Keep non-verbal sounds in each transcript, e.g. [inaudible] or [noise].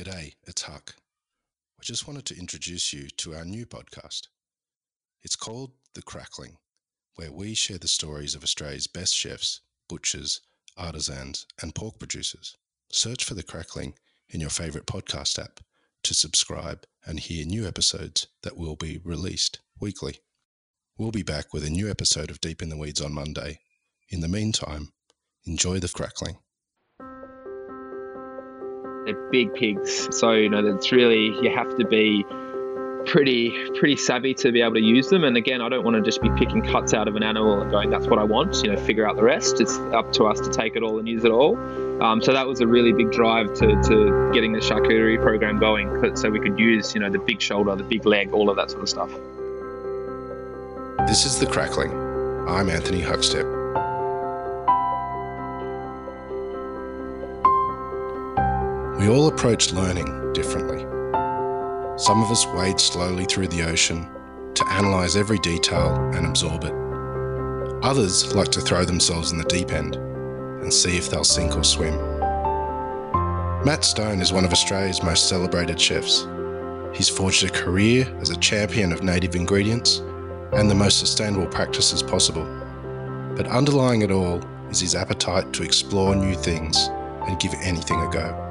G'day, it's Huck. I just wanted to introduce you to our new podcast. It's called The Crackling, where we share the stories of Australia's best chefs, butchers, artisans, and pork producers. Search for The Crackling in your favourite podcast app to subscribe and hear new episodes that will be released weekly. We'll be back with a new episode of Deep in the Weeds on Monday. In the meantime, enjoy the crackling. They're big pigs, so you know it's really you have to be pretty pretty savvy to be able to use them. And again, I don't want to just be picking cuts out of an animal and going, "That's what I want." You know, figure out the rest. It's up to us to take it all and use it all. Um, so that was a really big drive to, to getting the charcuterie program going, so we could use you know the big shoulder, the big leg, all of that sort of stuff. This is The Crackling. I'm Anthony Huckstep. We all approach learning differently. Some of us wade slowly through the ocean to analyse every detail and absorb it. Others like to throw themselves in the deep end and see if they'll sink or swim. Matt Stone is one of Australia's most celebrated chefs. He's forged a career as a champion of native ingredients and the most sustainable practices possible. But underlying it all is his appetite to explore new things and give anything a go.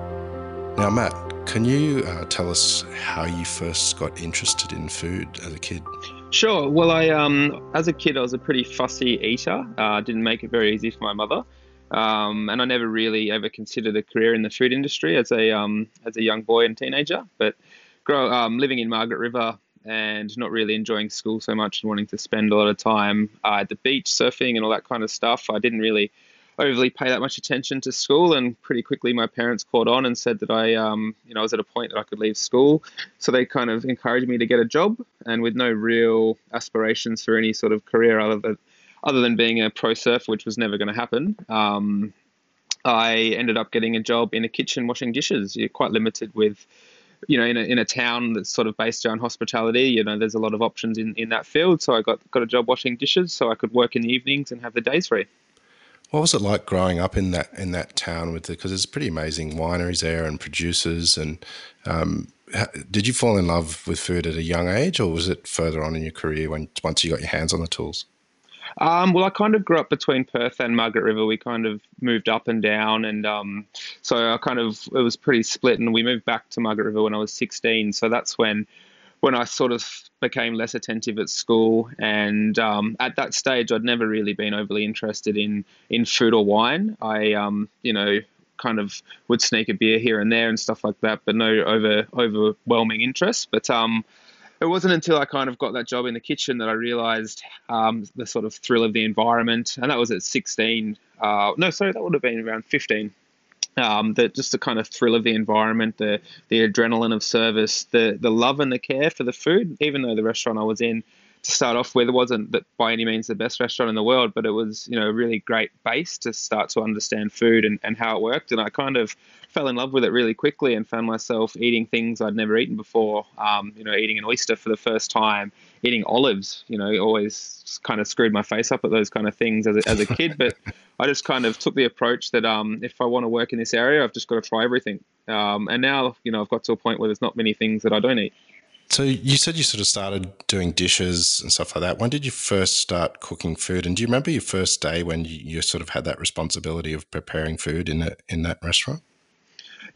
Now, Matt, can you uh, tell us how you first got interested in food as a kid? Sure. Well, I um, as a kid, I was a pretty fussy eater. Uh, didn't make it very easy for my mother, um, and I never really ever considered a career in the food industry as a um, as a young boy and teenager. But grow, um, living in Margaret River and not really enjoying school so much and wanting to spend a lot of time uh, at the beach surfing and all that kind of stuff, I didn't really overly pay that much attention to school. And pretty quickly, my parents caught on and said that I, um, you know, I was at a point that I could leave school. So they kind of encouraged me to get a job, and with no real aspirations for any sort of career other than other than being a pro surfer, which was never going to happen. Um, I ended up getting a job in a kitchen washing dishes. You're quite limited with you know, in a, in a town that's sort of based around hospitality, you know, there's a lot of options in, in that field. So I got, got a job washing dishes so I could work in the evenings and have the days free. What was it like growing up in that in that town with because there's pretty amazing wineries there and producers and um, did you fall in love with food at a young age or was it further on in your career when once you got your hands on the tools? Um, well, I kind of grew up between Perth and Margaret River. We kind of moved up and down, and um, so I kind of it was pretty split. And we moved back to Margaret River when I was 16. So that's when when I sort of became less attentive at school. And um, at that stage, I'd never really been overly interested in in food or wine. I, um, you know, kind of would sneak a beer here and there and stuff like that, but no over overwhelming interest. But um, it wasn't until I kind of got that job in the kitchen that I realized um, the sort of thrill of the environment. And that was at 16. Uh, no, sorry, that would have been around 15. Um, just the kind of thrill of the environment, the the adrenaline of service, the the love and the care for the food. Even though the restaurant I was in to start off with, wasn't by any means the best restaurant in the world, but it was you know a really great base to start to understand food and, and how it worked. And I kind of fell in love with it really quickly and found myself eating things I'd never eaten before. Um, you know, eating an oyster for the first time, eating olives. You know, always kind of screwed my face up at those kind of things as a, as a kid. but I just kind of took the approach that um, if I want to work in this area, I've just got to try everything. Um, and now, you know, I've got to a point where there's not many things that I don't eat. So you said you sort of started doing dishes and stuff like that. When did you first start cooking food? And do you remember your first day when you, you sort of had that responsibility of preparing food in a, in that restaurant?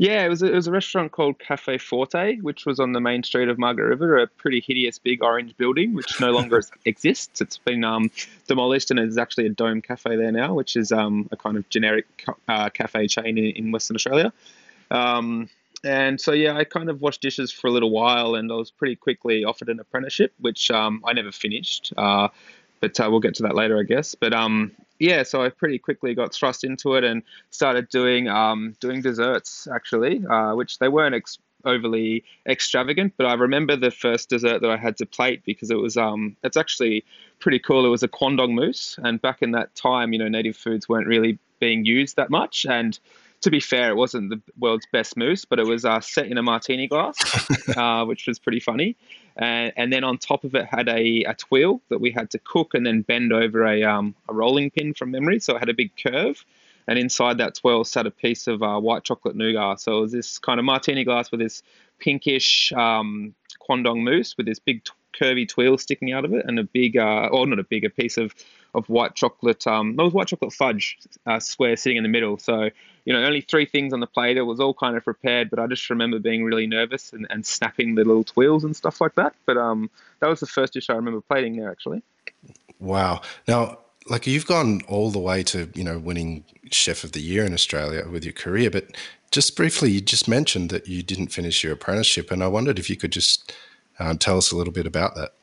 Yeah, it was a, it was a restaurant called Cafe Forte, which was on the main street of Margaret River, a pretty hideous big orange building, which no longer [laughs] exists. It's been um, demolished, and there's actually a dome cafe there now, which is um, a kind of generic uh, cafe chain in, in Western Australia. Um, and so yeah, I kind of washed dishes for a little while, and I was pretty quickly offered an apprenticeship, which um, I never finished. Uh, but uh, we'll get to that later, I guess. But um, yeah, so I pretty quickly got thrust into it and started doing um, doing desserts actually, uh, which they weren't ex- overly extravagant, but I remember the first dessert that I had to plate because it was um, it's actually pretty cool. It was a quandong mousse, and back in that time, you know, native foods weren't really being used that much, and to be fair, it wasn't the world's best mousse, but it was uh, set in a martini glass, [laughs] uh, which was pretty funny. And, and, then on top of it had a, a that we had to cook and then bend over a, um, a rolling pin from memory. So it had a big curve. and inside that twirl sat a piece of uh, white chocolate nougat. So it was this kind of martini glass with this pinkish um, quandong mousse with this big t- curvy twirl sticking out of it, and a big, uh, or not a big, a piece of of white chocolate. Um, it was white chocolate fudge uh, square sitting in the middle. So you know, only three things on the plate. It was all kind of prepared, but I just remember being really nervous and, and snapping the little twirls and stuff like that. But um, that was the first dish I remember plating there actually. Wow. Now, like you've gone all the way to you know winning chef of the year in Australia with your career, but just briefly, you just mentioned that you didn't finish your apprenticeship, and I wondered if you could just uh, tell us a little bit about that.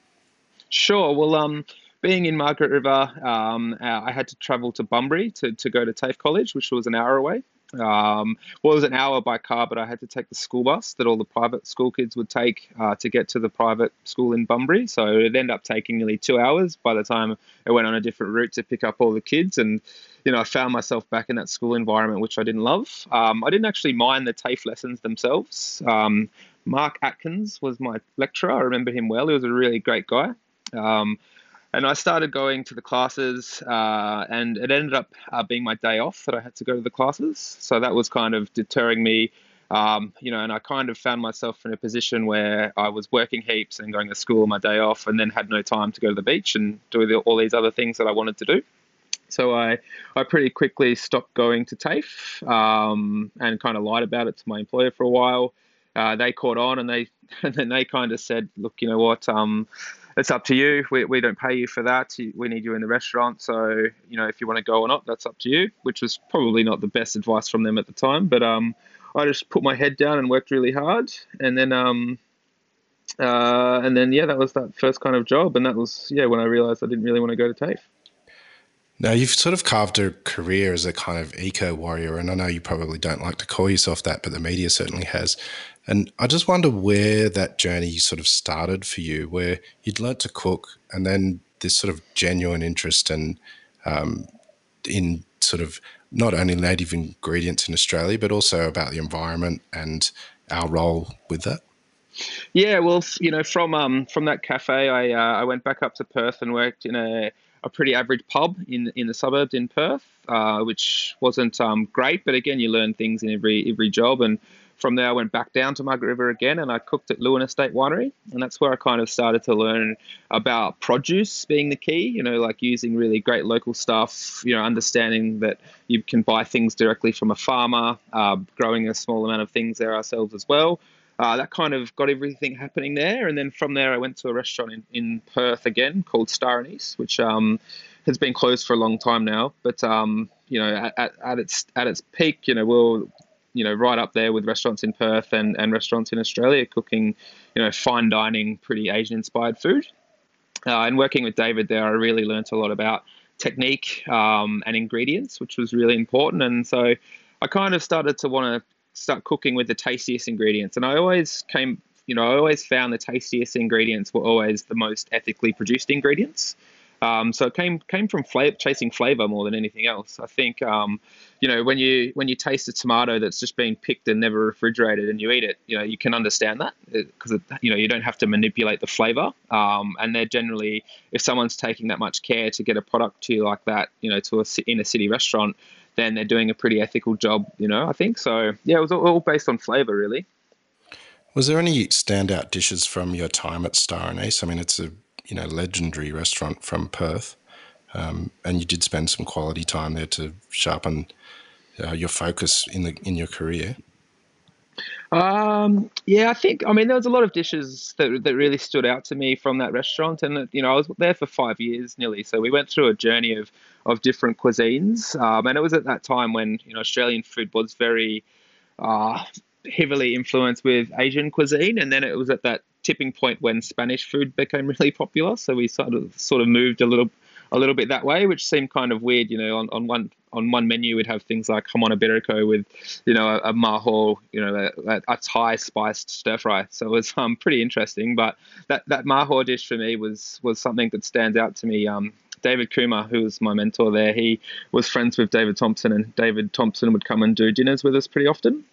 Sure. Well, um, being in Margaret River, um, uh, I had to travel to Bunbury to, to go to TAFE College, which was an hour away. Um, well, it was an hour by car, but I had to take the school bus that all the private school kids would take uh, to get to the private school in Bunbury. So it ended up taking nearly two hours by the time I went on a different route to pick up all the kids. And, you know, I found myself back in that school environment, which I didn't love. Um, I didn't actually mind the TAFE lessons themselves. Um, Mark Atkins was my lecturer. I remember him well. He was a really great guy. Um, and I started going to the classes, uh, and it ended up uh, being my day off that I had to go to the classes. So that was kind of deterring me, um, you know. And I kind of found myself in a position where I was working heaps and going to school on my day off, and then had no time to go to the beach and do the, all these other things that I wanted to do. So I, I pretty quickly stopped going to TAFE um, and kind of lied about it to my employer for a while. Uh, they caught on and they [laughs] and then they kind of said, look, you know what, um, it's up to you. We, we don't pay you for that. We need you in the restaurant. So, you know, if you want to go or not, that's up to you, which was probably not the best advice from them at the time. But um, I just put my head down and worked really hard. And then, um, uh, and then, yeah, that was that first kind of job. And that was, yeah, when I realized I didn't really want to go to TAFE. Now, you've sort of carved a career as a kind of eco warrior, and I know you probably don't like to call yourself that, but the media certainly has. And I just wonder where that journey sort of started for you, where you'd learnt to cook and then this sort of genuine interest in, um, in sort of not only native ingredients in Australia, but also about the environment and our role with that. Yeah, well, you know, from um, from that cafe, I uh, I went back up to Perth and worked in a, a pretty average pub in in the suburbs in Perth, uh, which wasn't um, great, but again, you learn things in every every job and from there, I went back down to Margaret River again and I cooked at Leeuwin Estate Winery. And that's where I kind of started to learn about produce being the key, you know, like using really great local stuff, you know, understanding that you can buy things directly from a farmer, uh, growing a small amount of things there ourselves as well. Uh, that kind of got everything happening there. And then from there, I went to a restaurant in, in Perth again called Star Anise, which um, has been closed for a long time now. But um, you know, at, at, its at its peak, you know, we'll you know right up there with restaurants in Perth and, and restaurants in Australia cooking you know fine dining pretty Asian inspired food uh, and working with David there I really learnt a lot about technique um, and ingredients which was really important and so I kind of started to want to start cooking with the tastiest ingredients and I always came you know I always found the tastiest ingredients were always the most ethically produced ingredients um, so it came came from chasing flavor more than anything else. I think um, you know when you when you taste a tomato that's just been picked and never refrigerated and you eat it, you know you can understand that because you know you don't have to manipulate the flavor. Um, and they're generally if someone's taking that much care to get a product to you like that, you know, to a in a city restaurant, then they're doing a pretty ethical job. You know, I think so. Yeah, it was all based on flavor really. Was there any standout dishes from your time at Star Anise? I mean, it's a you know legendary restaurant from Perth, um, and you did spend some quality time there to sharpen uh, your focus in the in your career. Um, yeah, I think I mean there was a lot of dishes that that really stood out to me from that restaurant, and you know I was there for five years nearly, so we went through a journey of of different cuisines, um, and it was at that time when you know Australian food was very uh, heavily influenced with Asian cuisine, and then it was at that tipping point when Spanish food became [laughs] really popular. So we sort of sort of moved a little a little bit that way, which seemed kind of weird. You know, on, on one on one menu we'd have things like jamon iberico with, you know, a, a ma hor, you know, a, a Thai spiced stir fry. So it was um, pretty interesting. But that that ma hor dish for me was was something that stands out to me. Um, David Coomer, who was my mentor there, he was friends with David Thompson, and David Thompson would come and do dinners with us pretty often.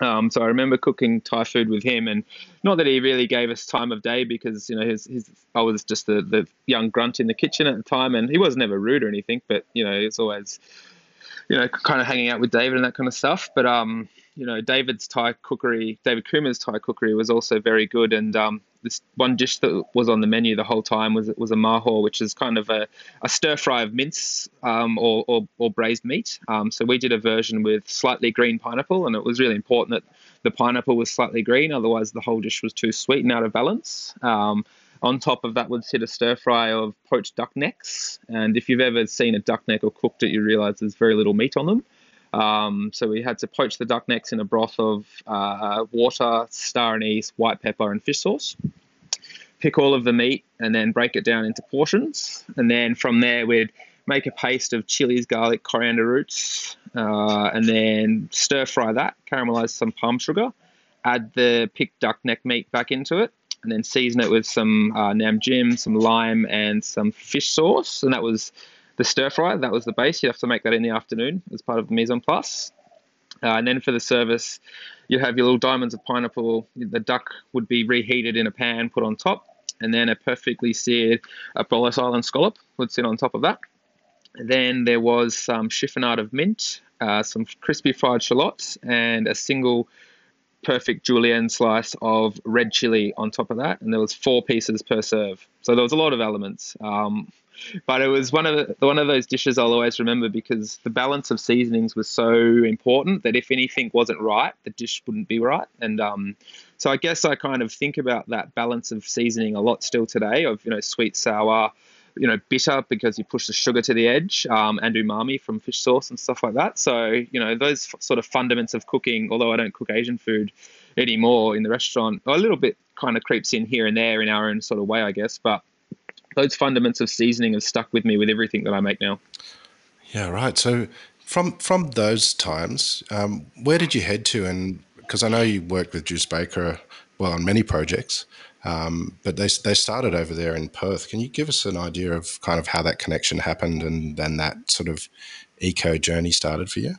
Um, so I remember cooking Thai food with him, and not that he really gave us time of day because you know his, his I was just the, the young grunt in the kitchen at the time, and he was never rude or anything, but you know it's always you know, kind of hanging out with David and that kind of stuff. But um, you know, David's Thai cookery, David Coomer's Thai cookery was also very good. And um, this one dish that was on the menu the whole time was was a ma hor, which is kind of a, a stir fry of mince um, or, or, or braised meat. Um, so we did a version with slightly green pineapple, and it was really important that the pineapple was slightly green, otherwise the whole dish was too sweet and out of balance. Um, on top of that would sit a stir fry of poached duck necks, and if you've ever seen a duck neck or cooked it, you realise there's very little meat on them. Um, so we had to poach the duck necks in a broth of uh, water, star anise, white pepper, and fish sauce. Pick all of the meat and then break it down into portions. And then from there, we'd make a paste of chilies, garlic, coriander roots, uh, and then stir fry that, caramelize some palm sugar, add the picked duck neck meat back into it, and then season it with some uh, nam jim, some lime, and some fish sauce. And that was the stir fry. That was the base. You'd have to make that in the afternoon as part of the mise en place. Uh, and then for the service, you have your little diamonds of pineapple. The duck would be reheated in a pan, put on top, and then a perfectly seared Abrolhos Island scallop would sit on top of that. Then there was some chiffonade of mint, uh, some crispy fried shallots, and a single perfect julienne slice of red chili on top of that. And there was four pieces per serve. So there was a lot of elements. Um, but it was one of the, one of those dishes I'll always remember because the balance of seasonings was so important that if anything wasn't right, the dish wouldn't be right. And um, so I guess I kind of think about that balance of seasoning a lot still today of you know sweet, sour, you know bitter because you push the sugar to the edge, um, and umami from fish sauce and stuff like that. So you know those sort of fundamentals of cooking. Although I don't cook Asian food anymore in the restaurant, a little bit kind of creeps in here and there in our own sort of way, I guess, but those fundamentals of seasoning have stuck with me with everything that I make now. Yeah, right. So from from those times, um, where did you head to? And because I know you worked with Joost Bakker, well, on many projects, um, but they they started over there in Perth. Can you give us an idea of kind of how that connection happened and then that sort of eco journey started for you?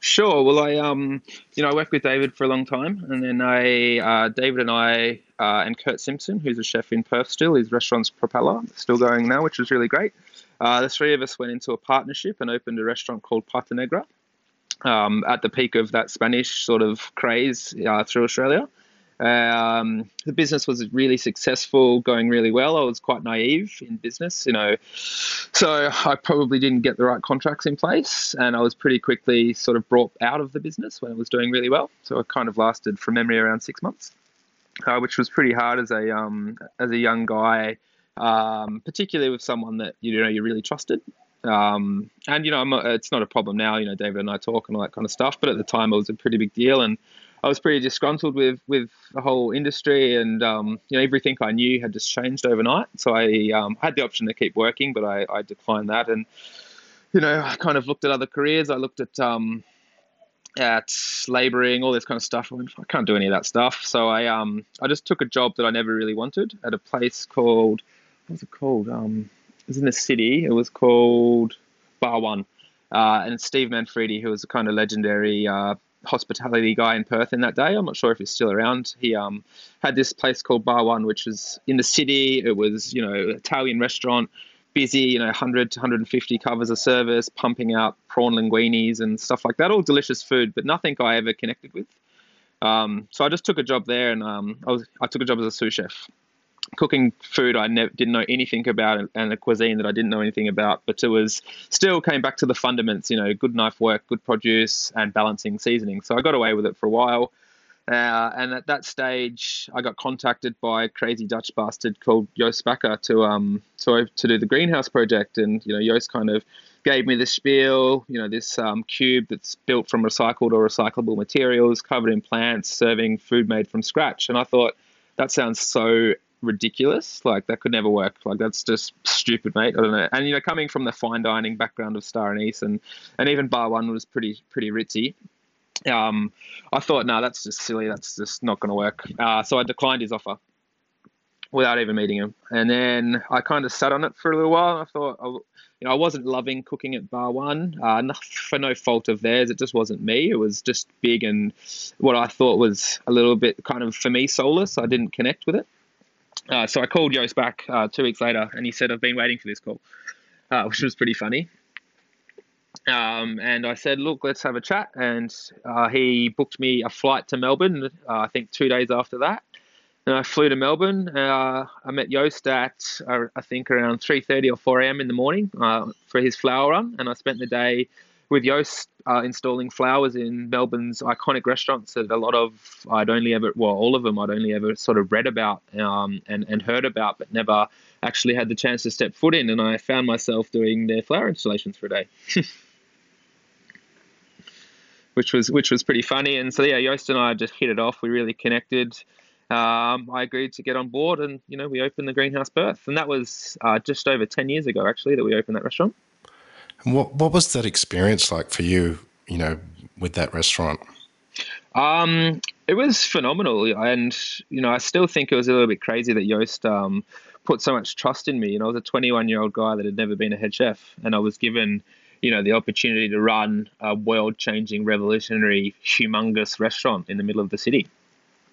Sure. Well, I um, you know, I worked with David for a long time, and then I, uh, David and I, uh, and Kurt Simpson, who's a chef in Perth still, his restaurant's Propeller, still going now, which is really great. Uh, the three of us went into a partnership and opened a restaurant called Pata Negra um, at the peak of that Spanish sort of craze uh, through Australia. Um, the business was really successful, going really well. I was quite naive in business, you know, so I probably didn't get the right contracts in place, and I was pretty quickly sort of brought out of the business when it was doing really well. So it kind of lasted from memory around six months, uh, which was pretty hard as a um, as a young guy, um, particularly with someone that you know you really trusted. Um, and you know, a, it's not a problem now. You know, David and I talk and all that kind of stuff, but at the time it was a pretty big deal, and I was pretty disgruntled with with the whole industry, and um, you know everything I knew had just changed overnight. So I um, had the option to keep working, but I, I, declined that, and you know I kind of looked at other careers. I looked at um, at labouring, all this kind of stuff. I, went, I can't do any of that stuff. So I um I just took a job that I never really wanted at a place called what was it called? Um, it was in the city. It was called Bar One. Uh, and Steve Manfredi, who was a kind of legendary uh, hospitality guy in Perth in that day. I'm not sure if he's still around. He um, had this place called Bar One, which was in the city. It was, you know, Italian restaurant, busy, you know, 100 to 150 covers of service, pumping out prawn linguinis and stuff like that. All delicious food, but nothing I ever connected with. Um, so I just took a job there, and um, I was I took a job as a sous chef cooking food I never didn't know anything about and a cuisine that I didn't know anything about, but it was still came back to the fundamentals, you know, good knife work, good produce, and balancing seasoning. So I got away with it for a while. Uh, and at that stage, I got contacted by a crazy Dutch bastard called Joost Bakker to um to to do the greenhouse project, and you know Joost kind of gave me the spiel, you know, this um, cube that's built from recycled or recyclable materials, covered in plants, serving food made from scratch, and I thought that sounds so ridiculous. Like that could never work. Like that's just stupid, mate. I don't know. And you know, coming from the fine dining background of Star Anise and and even Bar One was pretty pretty ritzy. Um, I thought, no, that's just silly. That's just not going to work. Uh, so I declined his offer without even meeting him. And then I kind of sat on it for a little while. I thought, you know, I wasn't loving cooking at Bar One uh, for no fault of theirs. It just wasn't me. It was just big and what I thought was a little bit kind of for me soulless. I didn't connect with it. Uh, so I called Joost back uh, two weeks later, and he said, "I've been waiting for this call," uh, which was pretty funny. Um, and I said, look, let's have a chat. And uh, he booked me a flight to Melbourne, uh, I think two days after that. And I flew to Melbourne. I met Joost at, I think, around 3.30 or 4 a.m. in the morning for his flower run. And I spent the day with Joost uh, installing flowers in Melbourne's iconic restaurants that a lot of I'd only ever, well, all of them I'd only ever sort of read about um, and, and heard about, but never actually had the chance to step foot in. And I found myself doing their flower installations for a day. [laughs] which was which was pretty funny. And so yeah, Joost and I just hit it off. We really connected. Um, I agreed to get on board, and you know we opened the Greenhouse Perth, and that was uh, just over ten years ago actually that we opened that restaurant. And what what was that experience like for you? You know, with that restaurant. Um, it was phenomenal, and you know I still think it was a little bit crazy that Joost um, put so much trust in me. You know, I was a 21 year old guy that had never been a head chef, and I was given you know, the opportunity to run a world changing, revolutionary, humongous restaurant in the middle of the city.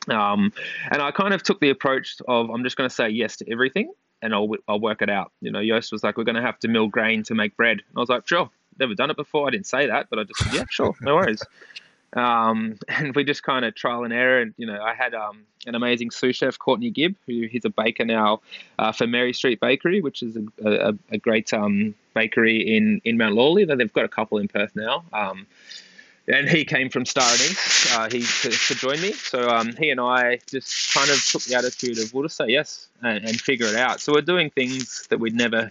Um, and I kind of took the approach of I'm just going to say yes to everything and I'll, I'll work it out. You know, Joost was like, we're going to have to mill grain to make bread. And I was like, sure, never done it before. I didn't say that, but I just said, yeah, sure, no worries. [laughs] Um, and we just kind of trial and error. And, you know, I had um, an amazing sous chef, Courtney Gibb, who he's a baker now uh, for Mary Street Bakery, which is a, a, a great um, bakery in, in Mount Lawley. Though they've got a couple in Perth now. And he came from Star Anise uh, he to, to, join me. So um, he and I just kind of took the attitude of we'll just say yes and, and, figure it out. So we're doing things that we'd never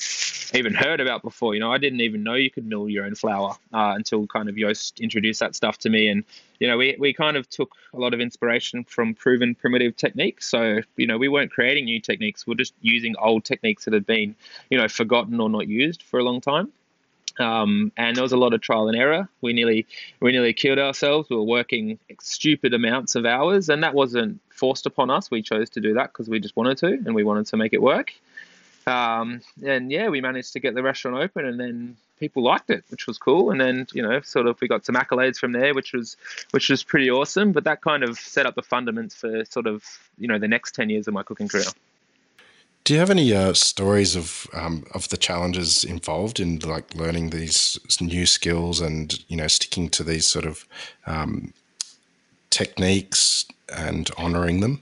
even heard about before. You know, I didn't even know you could mill your own flour uh, until kind of Joost introduced that stuff to me. And you know, we we kind of took a lot of inspiration from proven primitive techniques. So you know, we weren't creating new techniques. We're just using old techniques that had been you know forgotten or not used for a long time. Um, and there was a lot of trial and error. We nearly we nearly killed ourselves. We were working stupid amounts of hours, and that wasn't forced upon us. We chose to do that because we just wanted to, and we wanted to make it work. Um, and yeah, we managed to get the restaurant open, and then people liked it, which was cool. And then you know, sort of, we got some accolades from there, which was which was pretty awesome. But that kind of set up the fundaments for sort of you know the next ten years of my cooking career. Do you have any uh, stories of um, of the challenges involved in like learning these new skills and you know sticking to these sort of um, techniques and honoring them?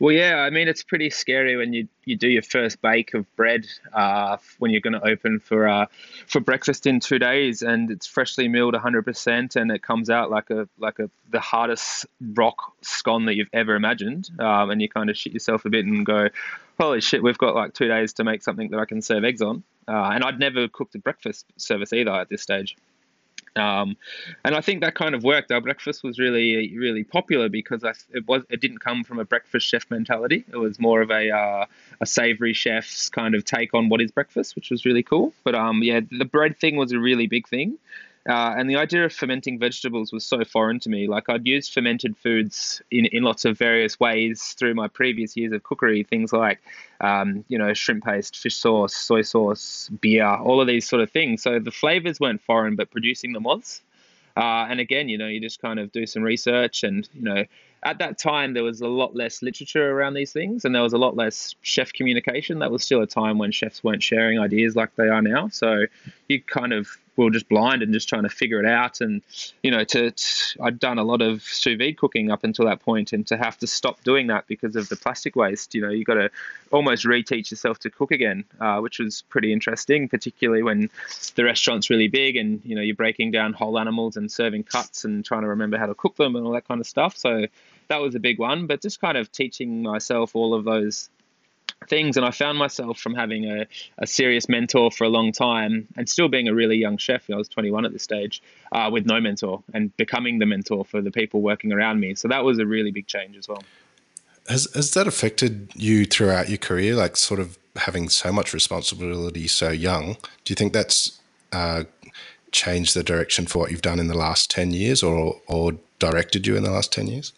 Well, yeah, I mean, it's pretty scary when you, you do your first bake of bread uh, when you're going to open for uh, for breakfast in two days, and it's freshly milled 100%, and it comes out like a like a the hardest rock scone that you've ever imagined, um, and you kind of shit yourself a bit and go, holy shit, we've got like two days to make something that I can serve eggs on. Uh, and I'd never cooked a breakfast service either at this stage. Um, and I think that kind of worked. Our breakfast was really, really popular because I, it was it didn't come from a breakfast chef mentality. It was more of a uh, a savory chef's kind of take on what is breakfast, which was really cool. But um, yeah, the bread thing was a really big thing. Uh, and the idea of fermenting vegetables was so foreign to me. Like I'd used fermented foods in, in lots of various ways through my previous years of cookery. Things like, um, you know, shrimp paste, fish sauce, soy sauce, beer, all of these sort of things. So the flavors weren't foreign, but producing them was. Uh, and again, you know, you just kind of do some research and, you know, at that time there was a lot less literature around these things and there was a lot less chef communication that was still a time when chefs weren't sharing ideas like they are now so you kind of we were just blind and just trying to figure it out. And you know, to, to, I'd done a lot of sous vide cooking up until that point, and to have to stop doing that because of the plastic waste, you know, you got to almost reteach yourself to cook again, uh, which was pretty interesting, particularly when the restaurant's really big and you know you're breaking down whole animals and serving cuts and trying to remember how to cook them and all that kind of stuff. So that was a big one, but just kind of teaching myself all of those things and I found myself from having a, a serious mentor for a long time and still being a really young chef, I was 21 at this stage, uh, with no mentor and becoming the mentor for the people working around me. So that was a really big change as well. Has, has that affected you throughout your career, like sort of having so much responsibility so young? Do you think that's uh, changed the direction for what you've done in the last 10 years or, or directed you in the last 10 years?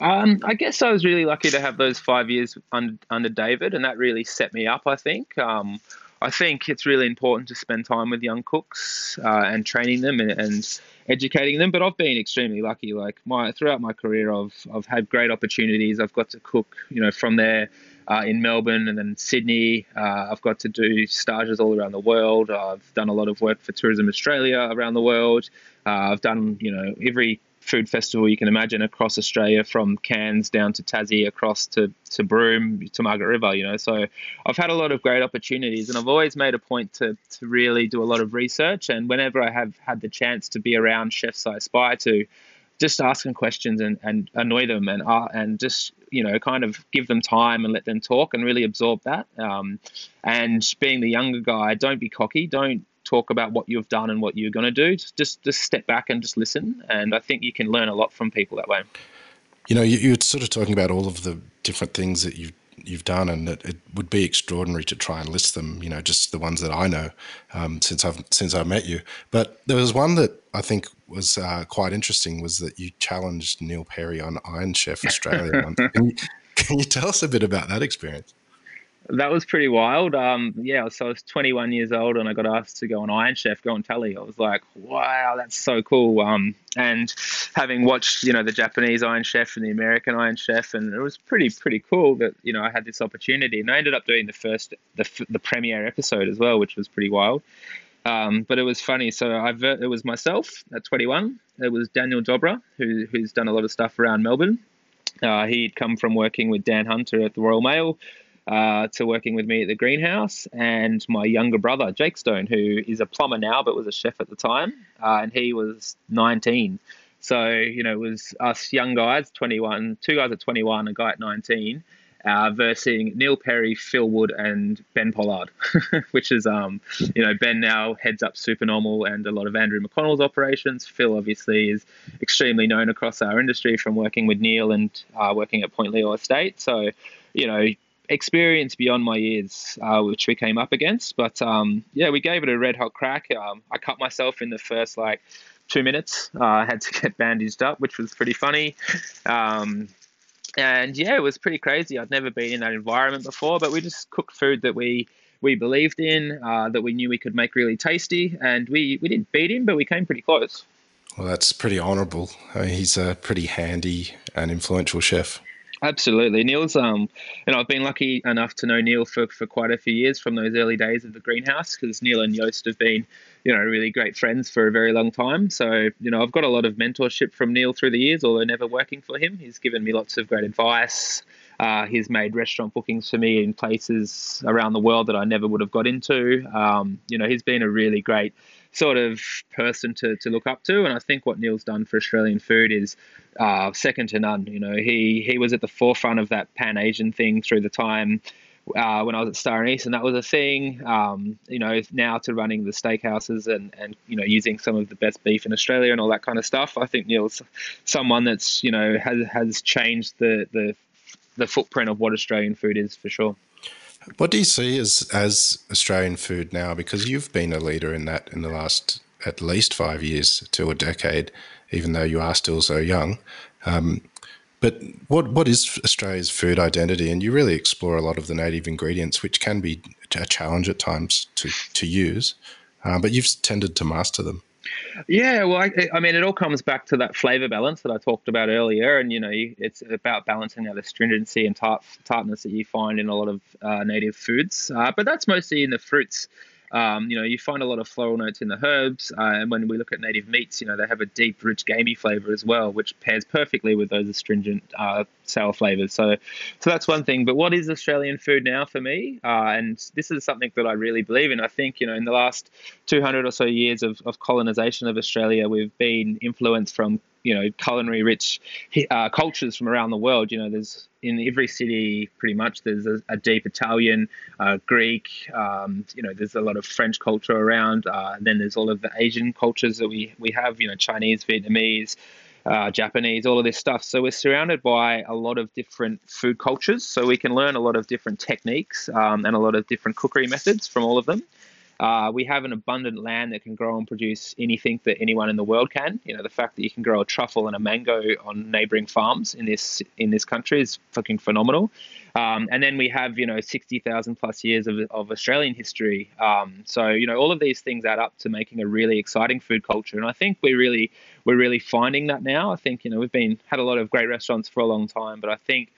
Um, I guess I was really lucky to have those five years under, under David, and that really set me up. I think um, I think it's really important to spend time with young cooks uh, and training them and, and, educating them. But I've been extremely lucky. Like my throughout my career, I've I've had great opportunities. I've got to cook, you know, from there. Uh, in Melbourne and then Sydney. Uh, I've got to do stages all around the world. I've done a lot of work for Tourism Australia around the world. Uh, I've done, you know, every food festival you can imagine across Australia, from Cairns down to Tassie, across to, to Broome to Margaret River. You know, so I've had a lot of great opportunities, and I've always made a point to to really do a lot of research. And whenever I have had the chance to be around chefs I aspire to, just ask them questions and, and annoy them and uh, and just you know kind of give them time and let them talk and really absorb that. Um, and being the younger guy, don't be cocky. Don't talk about what you've done and what you're going to do. Just just step back and just listen. And I think you can learn a lot from people that way. You know, you, you're sort of talking about all of the different things that you've you've done, and it, it, would be extraordinary to try and list them. You know, just the ones that I know um, since I've since I met you. But there was one that I think was uh, quite interesting was that you challenged Neil Perry on Iron Chef Australia. [laughs] can, you, can you tell us a bit about that experience? That was pretty wild. Um, yeah, so I was 21 years old and I got asked to go on Iron Chef, go on telly. I was like, wow, that's so cool. Um, and having watched, you know, the Japanese Iron Chef and the American Iron Chef, and it was pretty, pretty cool that you know I had this opportunity. And I ended up doing the first, the the premiere episode as well, which was pretty wild. Um, but it was funny. So I it was myself at 21. It was Daniel Dobra, who, who's done a lot of stuff around Melbourne. Uh, he'd come from working with Dan Hunter at the Royal Mail uh, to working with me at the greenhouse, and my younger brother, Jake Stone, who is a plumber now but was a chef at the time, uh, and he was 19. So, you know, it was us young guys, 21, two guys at 21, a guy at 19, uh, versus Neil Perry, Phil Wood, and Ben Pollard, [laughs] which is, um, you know, Ben now heads up Supernormal and a lot of Andrew McConnell's operations. Phil obviously is extremely known across our industry from working with Neil and uh, working at Point Leo Estate. So, you know, experience beyond my years, uh, which we came up against. But um, yeah, we gave it a red hot crack. Um, I cut myself in the first like two minutes. Uh, I had to get bandaged up, which was pretty funny. Um, and yeah, it was pretty crazy. I'd never been in that environment before, but we just cooked food that we we believed in, uh, that we knew we could make really tasty, and we we didn't beat him, but we came pretty close. Well, that's pretty honourable. I mean, he's a pretty handy and influential chef. Absolutely, Neil's um, and I've been lucky enough to know Neil for, for quite a few years from those early days of the greenhouse because Neil and Joost have been, you know, really great friends for a very long time. So you know, I've got a lot of mentorship from Neil through the years, although never working for him. He's given me lots of great advice. Uh, he's made restaurant bookings for me in places around the world that I never would have got into. Um, you know, he's been a really great sort of person to, to look up to. And I think what Neil's done for Australian food is uh, second to none. You know, he he was at the forefront of that Pan Asian thing through the time. Uh, when I was at Star Anise, and that was a thing. Um, you know, now to running the steakhouses and, and you know using some of the best beef in Australia and all that kind of stuff. I think Neil's someone that's you know has has changed the the the footprint of what Australian food is for sure. What do you see as as Australian food now? Because you've been a leader in that in the last at least five years to a decade, even though you are still so young. Um, but what what is Australia's food identity? And you really explore a lot of the native ingredients, which can be a challenge at times to to use, uh, but you've tended to master them. Yeah, well, I, I, mean, it all comes back to that flavor balance that I talked about earlier, and you know, it's about balancing out the stringency and tart- tartness that you find in a lot of uh, native foods. Uh, but that's mostly in the fruits um, you know, you find a lot of floral notes in the herbs, uh, and when we look at native meats, you know, they have a deep, rich, gamey flavor as well, which pairs perfectly with those astringent uh, sour flavors. So, so that's one thing. But what is Australian food now for me? Uh, and this is something that I really believe in. I think you know, in the last 200 or so years of, of colonization of Australia, we've been influenced from you know culinary rich uh, cultures from around the world. You know, there's in every city pretty much there's a, a deep Italian, uh, Greek. Um, you know, there's a lot of French culture around. Uh, and then there's all of the Asian cultures that we we have. You know, Chinese, Vietnamese. Uh, Japanese, all of this stuff. So we're surrounded by a lot of different food cultures. So we can learn a lot of different techniques um, and a lot of different cookery methods from all of them. Uh, we have an abundant land that can grow and produce anything that anyone in the world can. You know, the fact that you can grow a truffle and a mango on neighboring farms in this in this country is fucking phenomenal. Um, and then we have, you know, 60,000 plus years of, of Australian history. Um, so, you know, all of these things add up to making a really exciting food culture. And I think we really, we're really finding that now. I think, you know, we've been, had a lot of great restaurants for a long time, but I think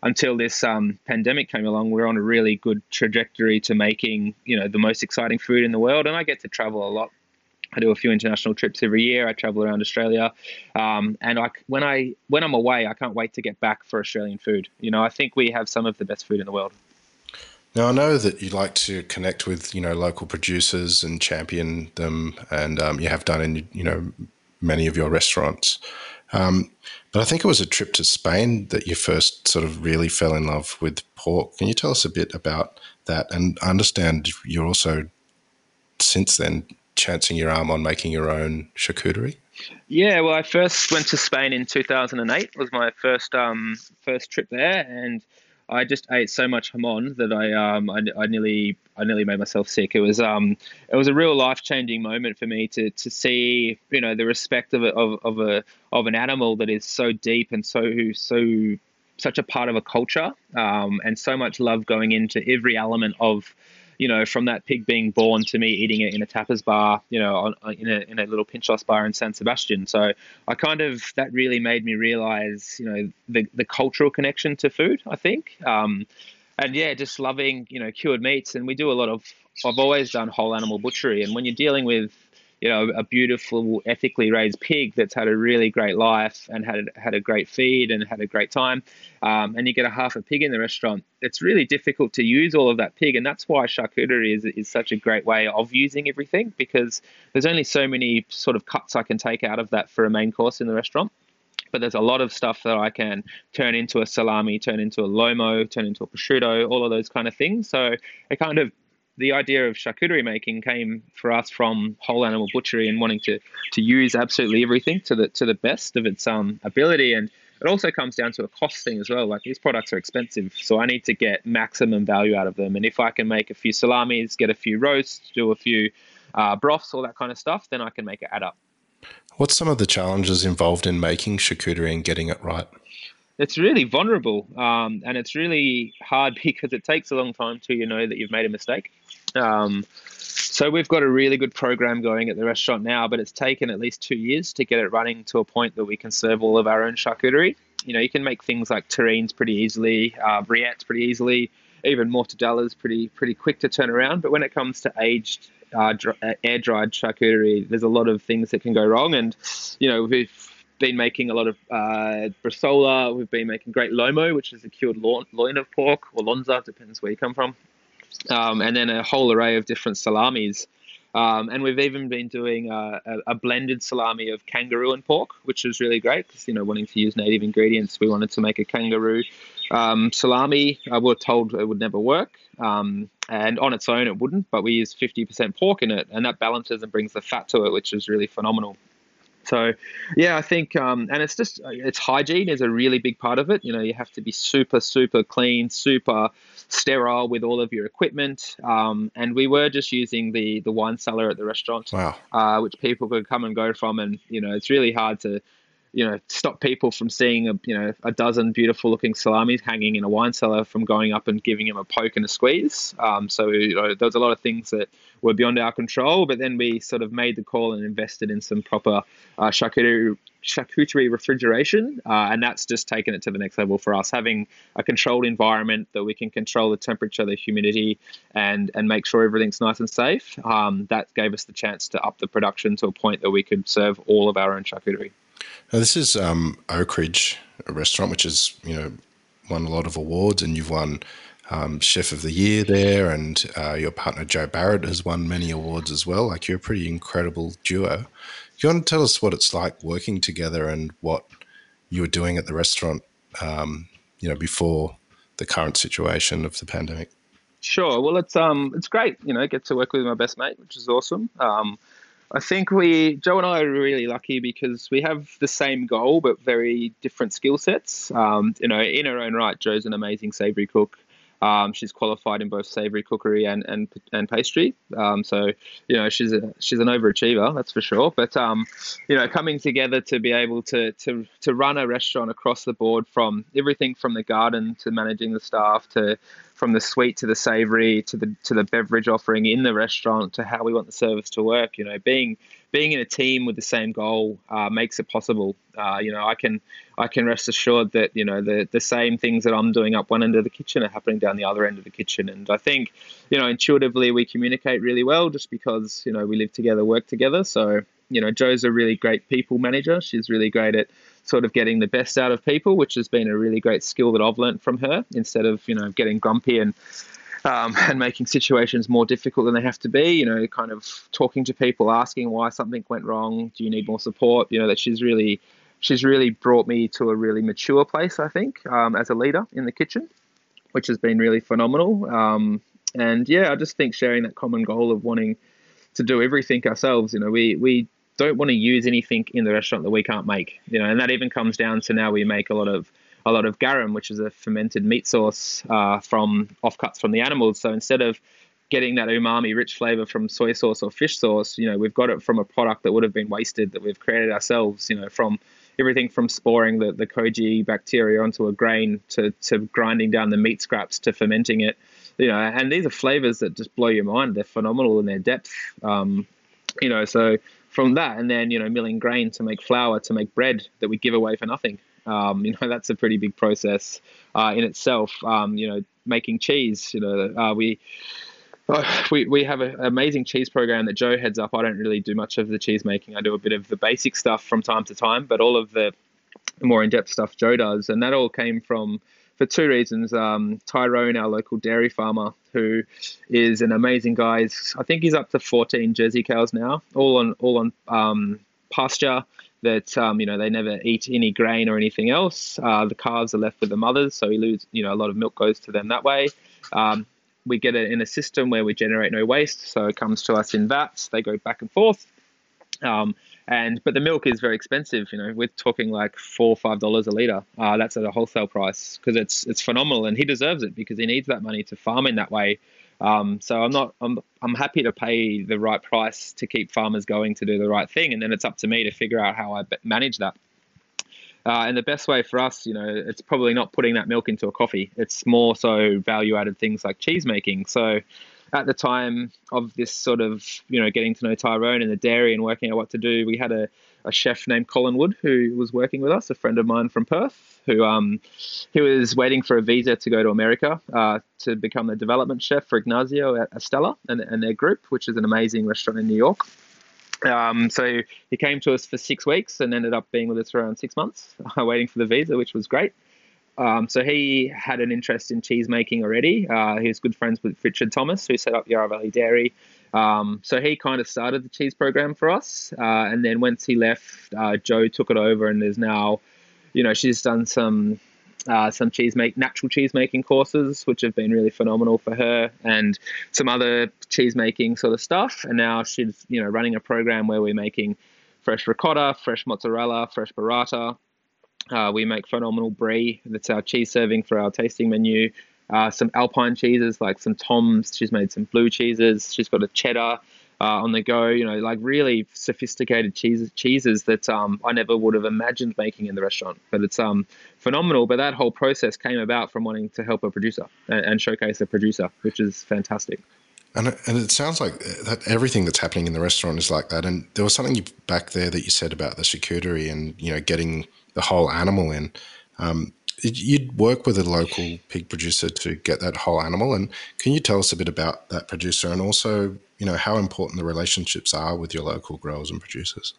until this um, pandemic came along, we're on a really good trajectory to making, you know, the most exciting food in the world. And I get to travel a lot I do a few international trips every year. I travel around Australia, um, and I, when I when I'm away, I can't wait to get back for Australian food. You know, I think we have some of the best food in the world. Now I know that you like to connect with you know local producers and champion them, and um, you have done in you know many of your restaurants. Um, but I think it was a trip to Spain that you first sort of really fell in love with pork. Can you tell us a bit about that? And I understand you're also since then chancing your arm on making your own charcuterie? Yeah, well, I first went to Spain in 2008. It was my first um, first trip there, and I just ate so much jamon that I um I, I nearly I nearly made myself sick. It was um it was a real life changing moment for me to to see you know the respect of a, of of a of an animal that is so deep and so so such a part of a culture um, and so much love going into every element of you know, from that pig being born to me eating it in a tapas bar, you know, on, in, a, in a little pinchos bar in San Sebastian. So I kind of, that really made me realize, you know, the, the cultural connection to food, I think. Um, and yeah, just loving, you know, cured meats. And we do a lot of, I've always done whole animal butchery. And when you're dealing with, you know, a beautiful, ethically raised pig that's had a really great life and had had a great feed and had a great time, um, and you get a half a pig in the restaurant, it's really difficult to use all of that pig, and that's why charcuterie is is such a great way of using everything because there's only so many sort of cuts I can take out of that for a main course in the restaurant. But there's a lot of stuff that I can turn into a salami, turn into a lomo, turn into a prosciutto, all of those kind of things. So it kind of the idea of charcuterie making came for us from whole animal butchery and wanting to to use absolutely everything to the to the best of its um, ability. And it also comes down to a cost thing as well. Like these products are expensive so i need to get maximum value out of them. And if i can make a few salamis get a few roasts do a few uh, broths all that kind of stuff then i can make it add up. What's some of the challenges involved in making charcuterie and getting it right it's really vulnerable um, and it's really hard [laughs] because it takes a long time to you know that you've made a mistake um, so we've got a really good program going at the restaurant now, but it's taken at least two years to get it running to a point that we can serve all of our own charcuterie. You know, you can make things like terrines pretty easily, uh, pretty easily, even mortadellas pretty pretty quick to turn around. But when it comes to aged uh, uh air dried charcuterie, there's a lot of things that can go wrong. And you know, we've been making a lot of uh, bresaola. We've been making great lomo, which is a cured loin of pork, or lonza, depends where you come from um, and then a whole array of different salamis. Um, and we've even been doing a, a, a, blended salami of kangaroo and pork, which is really great because, you know, wanting to use native ingredients, we wanted to make a kangaroo um, salami. I was told it would never work. Um, and on its own, it wouldn't, but we used 50% pork in it, and that balances and brings the fat to it, which is really phenomenal. So, yeah, I think, um, and it's just, it's hygiene is a really big part of it. You know, you have to be super, super clean, super sterile with all of your equipment. Um, and we were just using the the wine cellar at the restaurant, wow. uh, which people could come and go from. And you know, it's really hard to you know stop people from seeing a you know a dozen beautiful looking salamis hanging in a wine cellar from going up and giving them a poke and a squeeze. Um, so you know, there was a lot of things that were beyond our control, but then we sort of made the call and invested in some proper uh, charcuterie charcuterie refrigeration, uh, and that's just taken it to the next level for us. Having a controlled environment that we can control the temperature, the humidity, and and make sure everything's nice and safe. Um, that gave us the chance to up the production to a point that we could serve all of our own charcuterie. Now, this is um, Oakridge, a restaurant which has you know won a lot of awards, and you've won um, Chef of the Year there, and uh, your partner Jo Barrett has won many awards as well. Like you're a pretty incredible duo. You want to tell us what it's like working together and what you were doing at the restaurant, um, you know, before the current situation of the pandemic? Sure. Well, it's um, it's great. You know, get to work with my best mate, which is awesome. Um, I think we, Jo and I, are really lucky because we have the same goal but very different skill sets. Um, you know, in her own right, Jo's an amazing savory cook. Um, she's qualified in both savoury cookery and and, and pastry. Um, so you know she's a she's an overachiever, that's for sure. But um, you know, coming together to be able to to to run a restaurant across the board from everything from the garden to managing the staff to from the sweet to the savory to the to the beverage offering in the restaurant to how we want the service to work. You know, being being in a team with the same goal uh, makes it possible. Uh, you know, I can I can rest assured that you know the the same things that I'm doing up one end of the kitchen are happening down the other end of the kitchen, and I think you know intuitively we communicate really well just because you know we live together, work together. So you know, Jo's a really great people manager. She's really great at sort of getting the best out of people, which has been a really great skill that I've learned from her. Instead of you know getting grumpy and um, [laughs] and making situations more difficult than they have to be. You know, kind of talking to people, asking why something went wrong. Do you need more support? You know, that she's really she's really brought me to a really mature place. I think um, as a leader in the kitchen, which has been really phenomenal. Um, and yeah, I just think sharing that common goal of wanting to do everything ourselves. You know, we we don't want to use anything in the restaurant that we can't make. You know, and that even comes down to now we make a lot of a lot of garum, which is a fermented meat sauce uh, from offcuts from the animals. So instead of getting that umami rich flavor from soy sauce or fish sauce, you know, we've got it from a product that would have been wasted that we've created ourselves, you know, from everything from sporing the, the koji bacteria onto a grain to, to grinding down the meat scraps to fermenting it. You know, and these are flavors that just blow your mind. They're phenomenal in their depth. Um, you know, so from that, and then you know, milling grain to make flour to make bread that we give away for nothing. Um, [laughs] you know, that's a pretty big process uh, in itself. Um, you know, making cheese. You know, uh, we. Uh, we, we have an amazing cheese program that Jo heads up. I don't really do much of the cheese making. I do a bit of the basic stuff from time to time, but all of the more in depth stuff Jo does. And that all came from for two reasons. Um, Tyrone, our local dairy farmer, who is an amazing guy. He's, I think he's up to 14 Jersey cows now, all on all on um, pasture. That um, you know they never eat any grain or anything else. Uh, the calves are left with the mothers, so we lose you know a lot of milk goes to them that way. Um, we get it in a system where we generate no waste, so it comes to us in vats. They go back and forth. Um, and but the milk is very expensive. You know, we're talking like four or five dollars a liter. Uh, that's at a wholesale price because it's it's phenomenal, and he deserves it because he needs that money to farm in that way. Um, so I'm not I'm I'm happy to pay the right price to keep farmers going to do the right thing, and then it's up to me to figure out how I manage that. Uh, and the best way for us, you know, it's probably not putting that milk into a coffee. It's more so value added things like cheese making. So at the time of this sort of you know getting to know Tyrone and the dairy and working out what to do, we had a, a chef named Colin Wood who was working with us, a friend of mine from Perth, who um, he was waiting for a visa to go to America uh, to become the development chef for Ignacio at Estela and, and their group, which is an amazing restaurant in New York. Um, so he came to us for six weeks and ended up being with us for around six months, [laughs] waiting for the visa, which was great. Um, so he had an interest in cheese making already. Uh, he was good friends with Richard Thomas, who set up Yarra Valley Dairy. Um, so he kind of started the cheese program for us, uh, and then once he left, uh, Jo took it over, and there's now, you know, she's done some uh, some cheese make natural cheese making courses, which have been really phenomenal for her, and some other cheese making sort of stuff. And now she's you know running a program where we're making fresh ricotta, fresh mozzarella, fresh burrata, uh, we make phenomenal brie. That's our cheese serving for our tasting menu. Uh, some alpine cheeses like some tommes. She's made some blue cheeses. She's got a cheddar uh, on the go. You know, like really sophisticated cheeses, cheeses that um, I never would have imagined making in the restaurant. But it's um, phenomenal. But that whole process came about from wanting to help a producer and, and showcase a producer, which is fantastic. And it, and it sounds like that everything that's happening in the restaurant is like that. And there was something back there that you said about the charcuterie and you know getting the whole animal in. Um, you'd work with a local pig producer to get that whole animal. And can you tell us a bit about that producer and also, you know, how important the relationships are with your local growers and producers?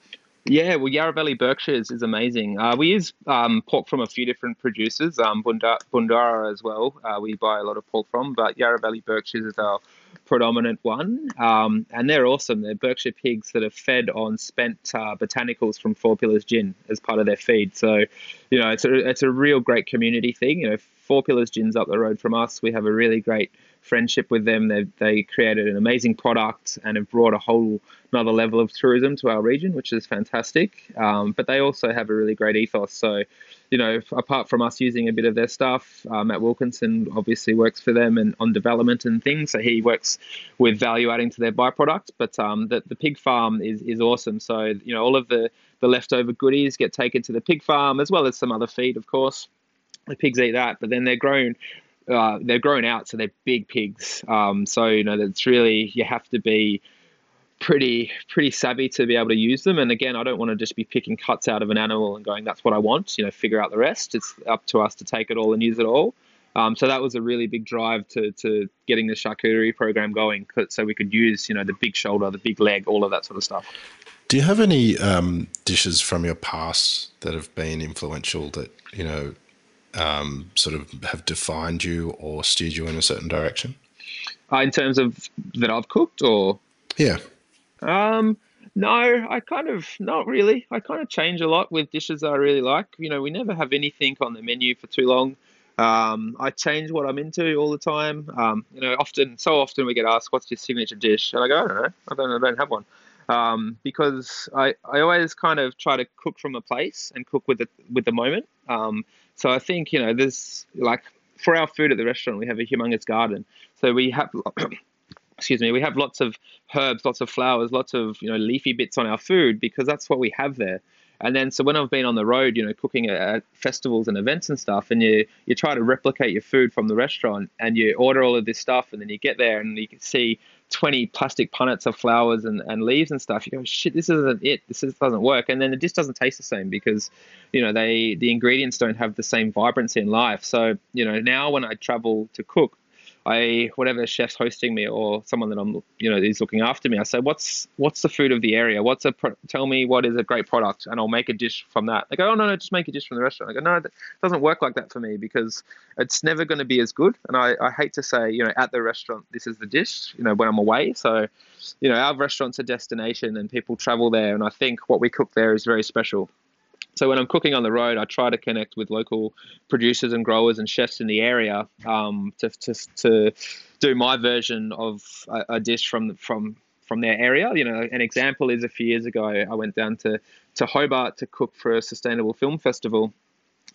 Yeah, well, Valley Berkshires is amazing. Uh, we use um, pork from a few different producers, um, Bundarra as well. Uh, we buy a lot of pork from, but Yarra Valley Berkshires is our predominant one, um, and they're awesome. They're Berkshire pigs that are fed on spent uh, botanicals from Four Pillars Gin as part of their feed. So, you know, it's a it's a real great community thing. You know, Four Pillars Gin's up the road from us. We have a really great friendship with them. They they created an amazing product and have brought a whole another level of tourism to our region, which is fantastic. Um, but they also have a really great ethos. So, you know, apart from us using a bit of their stuff, uh, Matt Wilkinson obviously works for them and on development and things. So he works with value adding to their byproduct. But um, the, the pig farm is, is awesome. So, you know, all of the, the leftover goodies get taken to the pig farm as well as some other feed, of course. The pigs eat that, but then they're grown uh, they're grown out, so they're big pigs. Um, so you know that's really you have to be pretty pretty savvy to be able to use them. And again, I don't want to just be picking cuts out of an animal and going, "That's what I want." You know, figure out the rest. It's up to us to take it all and use it all. Um, so that was a really big drive to, to getting the charcuterie program going, so we could use you know the big shoulder, the big leg, all of that sort of stuff. Do you have any um, dishes from your past that have been influential that you know um, sort of have defined you or steered you in a certain direction? Uh, in terms of that I've cooked, or yeah, um, no, I kind of not really. I kind of change a lot with dishes that I really like. You know, we never have anything on the menu for too long. Um, I change what I'm into all the time. Um, you know, often, so often we get asked, "What's your signature dish?" And I go, "I don't know. I don't. I don't have one." Um, because I, I always kind of try to cook from a place and cook with the with the moment. Um, so I think you know, there's like for our food at the restaurant, we have a humongous garden. So we have [clears throat] excuse me, we have lots of herbs, lots of flowers, lots of you know leafy bits on our food because that's what we have there. And then so when I've been on the road, you know, cooking at festivals and events and stuff, and you you try to replicate your food from the restaurant, and you order all of this stuff, and then you get there and you can see 20 plastic punnets of flowers and, and leaves and stuff. You go, shit, this isn't it. This is, doesn't work. And then it just doesn't taste the same because, you know, they the ingredients don't have the same vibrancy in life. So, you know, now when I travel to cook, I whatever chef's hosting me or someone that I'm you know is looking after me, I say what's what's the food of the area? What's a pro- tell me what is a great product, and I'll make a dish from that. They go, oh no no, just make a dish from the restaurant. I go, no, that doesn't work like that for me because it's never going to be as good. And I, I hate to say you know at the restaurant this is the dish you know when I'm away. So you know our restaurant's a destination and people travel there, and I think what we cook there is very special. So when I'm cooking on the road, I try to connect with local producers and growers and chefs in the area um, to, to, to do my version of a, a, dish from from from their area. You know, an example is a few years ago, I went down to to Hobart to cook for a sustainable film festival.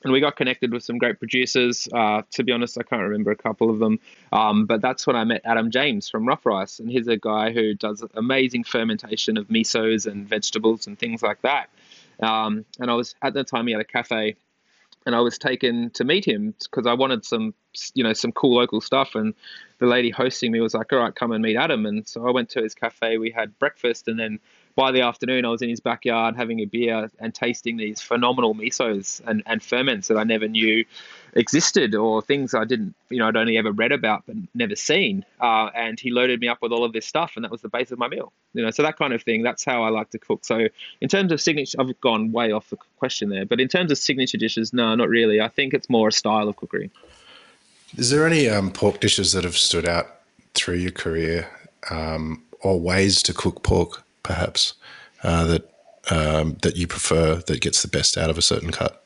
And we got connected with some great producers. Uh, to be honest, I can't remember a couple of them. Um, but that's when I met Adam James from Rough Rice. And he's a guy who does amazing fermentation of misos and vegetables and things like that. Um, and I was at the time he had a cafe, and I was taken to meet him because I wanted some, you know, some cool local stuff. And the lady hosting me was like, "All right, come and meet Adam." And so I went to his cafe. We had breakfast, and then by the afternoon, I was in his backyard having a beer and tasting these phenomenal misos and, and ferments that I never knew existed or things I didn't, you know, I'd only ever read about but never seen. Uh, and he loaded me up with all of this stuff, and that was the base of my meal. You know, so that kind of thing. That's how I like to cook. So in terms of signature, I've gone way off the question there, but in terms of signature dishes, no, not really. I think it's more a style of cookery. Is there any um, pork dishes that have stood out through your career, um, or ways to cook pork? Perhaps uh, that um, that you prefer that gets the best out of a certain cut?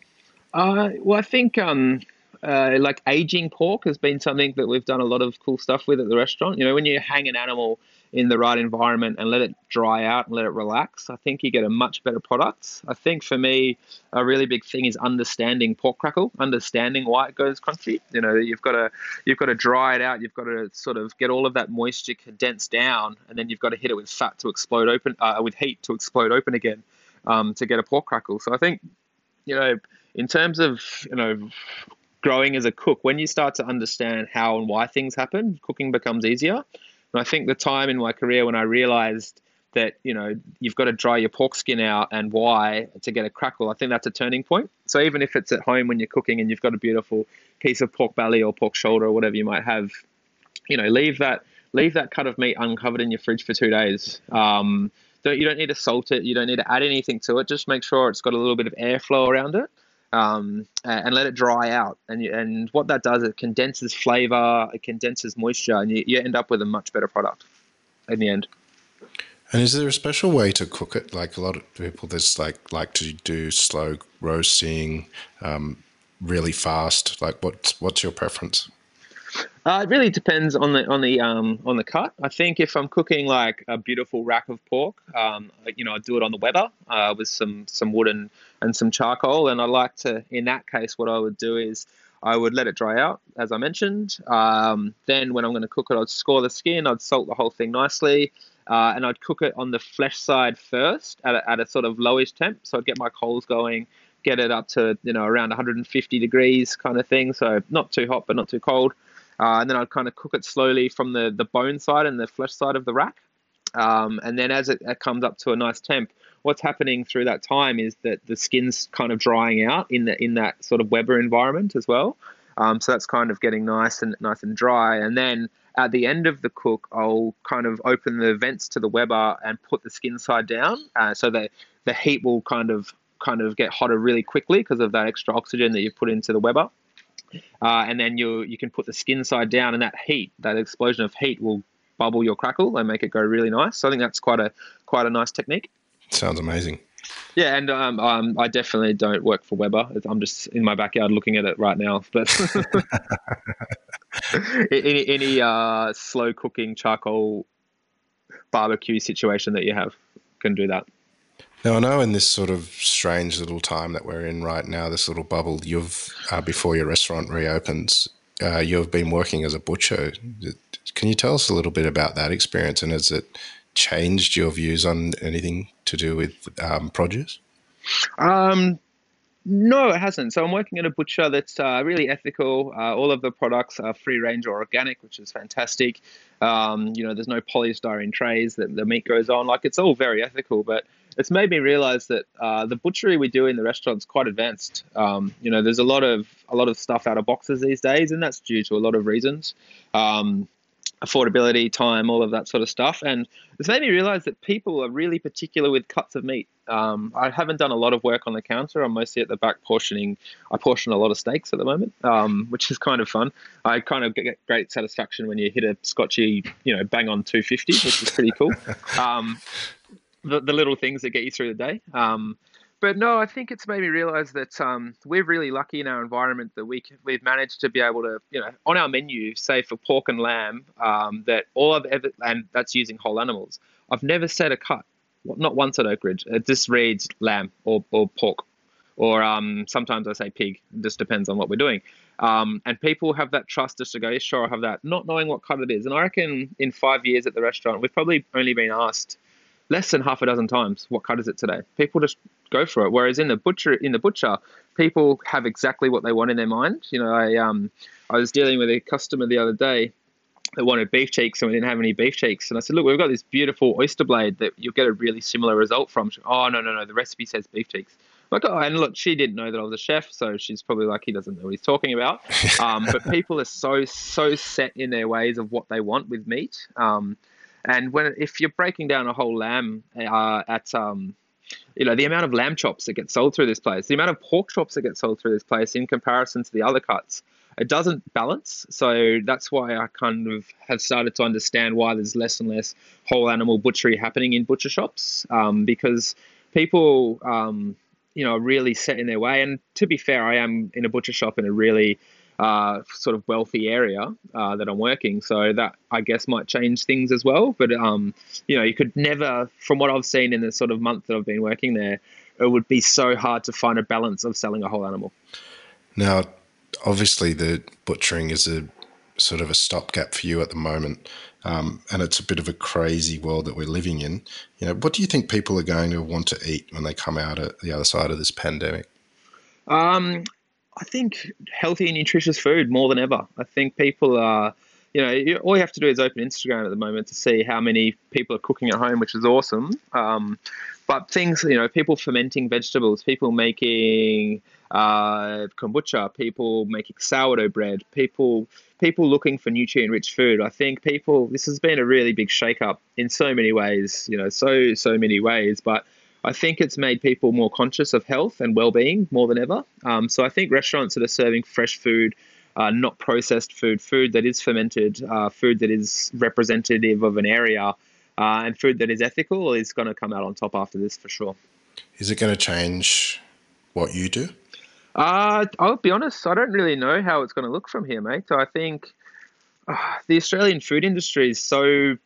Uh, well, I think um, uh, like aging pork has been something that we've done a lot of cool stuff with at the restaurant. You know, when you hang an animal in the right environment and let it dry out and let it relax, I think you get a much better product. I think for me, a really big thing is understanding pork crackle, understanding why it goes crunchy. You know, you've got to you've got to dry it out. You've got to sort of get all of that moisture condensed down, and then you've got to hit it with fat to explode open, uh, with heat to explode open again, um, to get a pork crackle. So I think, you know, in terms of you know growing as a cook, when you start to understand how and why things happen, cooking becomes easier. And I think the time in my career when I realized that you know you've got to dry your pork skin out and why to get a crackle i think that's a turning point. So even if it's at home when you're cooking and you've got a beautiful piece of pork belly or pork shoulder or whatever you might have you know leave that leave that cut of meat uncovered in your fridge for two days. Um, don't, you don't need to salt it. You don't need to add anything to it. Just make sure it's got a little bit of airflow around it um, and let it dry out. And and what that does, it condenses flavor, it condenses moisture, and you, you end up with a much better product in the end. And is there a special way to cook it? Like a lot of people, there's like like to do slow roasting, um, really fast. Like what's what's your preference? Uh, it really depends on the on the um, on the cut. I think if I'm cooking like a beautiful rack of pork, um, you know, I do it on the Weber uh, with some some wood and, and some charcoal. And I like to, in that case, what I would do is I would let it dry out, as I mentioned. Um, then when I'm going to cook it, I'd score the skin, I'd salt the whole thing nicely, uh, and I'd cook it on the flesh side first at a, at a sort of lowish temp. So I'd get my coals going, get it up to you know around 150 degrees kind of thing. So not too hot, but not too cold. Uh, and then I'd kind of cook it slowly from the, the bone side and the flesh side of the rack. Um, and then as it, it, comes up to a nice temp, what's happening through that time is that the skin's kind of drying out in the in that sort of Weber environment as well. Um, so that's kind of getting nice and nice and dry. And then at the end of the cook, I'll kind of open the vents to the Weber and put the skin side down, uh, so that the heat will kind of kind of get hotter really quickly because of that extra oxygen that you put into the Weber. Uh, and then you you can put the skin side down, and that heat, that explosion of heat, will bubble your crackle and make it go really nice. So I think that's quite a quite a nice technique. Sounds amazing. Yeah, and um, um, I definitely don't work for Weber. I'm just in my backyard looking at it right now. But [laughs] any, any uh, slow cooking charcoal barbecue situation that you have can do that. Now, I know in this sort of strange little time that we're in right now, this little bubble, you've, uh, before your restaurant reopens, uh, you've been working as a butcher. Can you tell us a little bit about that experience and has it changed your views on anything to do with um, produce? Um, no, it hasn't. So I'm working at a butcher that's uh, really ethical. Uh, all of the products are free range or organic, which is fantastic. Um, you know, there's no polystyrene trays that the meat goes on. Like it's all very ethical, but it's made me realize that uh, the butchery we do in the restaurant's quite advanced. Um, you know, there's a lot of a lot of stuff out of boxes these days, and that's due to a lot of reasons. Um, affordability, time, all of that sort of stuff. And it's made me realize that people are really particular with cuts of meat. Um, I haven't done a lot of work on the counter. I'm mostly at the back portioning. I portion a lot of steaks at the moment, um, which is kind of fun. I kind of get great satisfaction when you hit a scotchy, you know, bang on 250, which is pretty cool. [laughs] The, the little things that get you through the day. Um, but no, I think it's made me realize that um, we're really lucky in our environment that we we've managed to be able to, you know, on our menu, say for pork and lamb, um, that all I've ever, and that's using whole animals. I've never said a cut, not once at Oakridge. It just reads lamb or, or pork, or um, sometimes I say pig. It just depends on what we're doing. Um, and people have that trust just to go, sure, I have that, not knowing what cut it is. And I reckon in five years at the restaurant, we've probably only been asked less than half a dozen times what cut is it today. People just go for it. Whereas in the butcher, in the butcher, people have exactly what they want in their mind. You know, I um, I was dealing with a customer the other day that wanted beef cheeks and we didn't have any beef cheeks. And I said, look, we've got this beautiful oyster blade that you'll get a really similar result from. She, oh, no, no, no, the recipe says beef cheeks. like, oh, and look, she didn't know that I was a chef, so she's probably like, he doesn't know what he's talking about. [laughs] Um, but people are so, so set in their ways of what they want with meat. Um, and when if you're breaking down a whole lamb uh, at um, you know the amount of lamb chops that get sold through this place, the amount of pork chops that get sold through this place in comparison to the other cuts, it doesn't balance. So that's why I kind of have started to understand why there's less and less whole animal butchery happening in butcher shops um, because people. Um, you know, are really set in their way. And to be fair, I am in a butcher shop in a really uh, sort of wealthy area uh, that I'm working. So that I guess might change things as well. But um, you know, you could never, from what I've seen in the sort of month that I've been working there, it would be so hard to find a balance of selling a whole animal. Now, obviously, the butchering is a sort of a stopgap for you at the moment. Um, and it's a bit of a crazy world that we're living in. You know, what do you think people are going to want to eat when they come out at the other side of this pandemic? Um, I think healthy and nutritious food more than ever. I think people are, you know, all you have to do is open Instagram at the moment to see how many people are cooking at home, which is awesome. Um, but things, you know, people fermenting vegetables, people making uh, kombucha, people making sourdough bread, people people looking for nutrient-rich food. I think people. This has been a really big shake-up in so many ways. You know, so so many ways, but I think it's made people more conscious of health and well-being more than ever. Um, so I think restaurants that are serving fresh food, uh, not processed food, food that is fermented, uh, food that is representative of an area, uh, and food that is ethical is going to come out on top after this for sure. Is it going to change what you do? Uh, I'll be honest, I don't really know how it's going to look from here, mate. So I think uh, the Australian food industry is so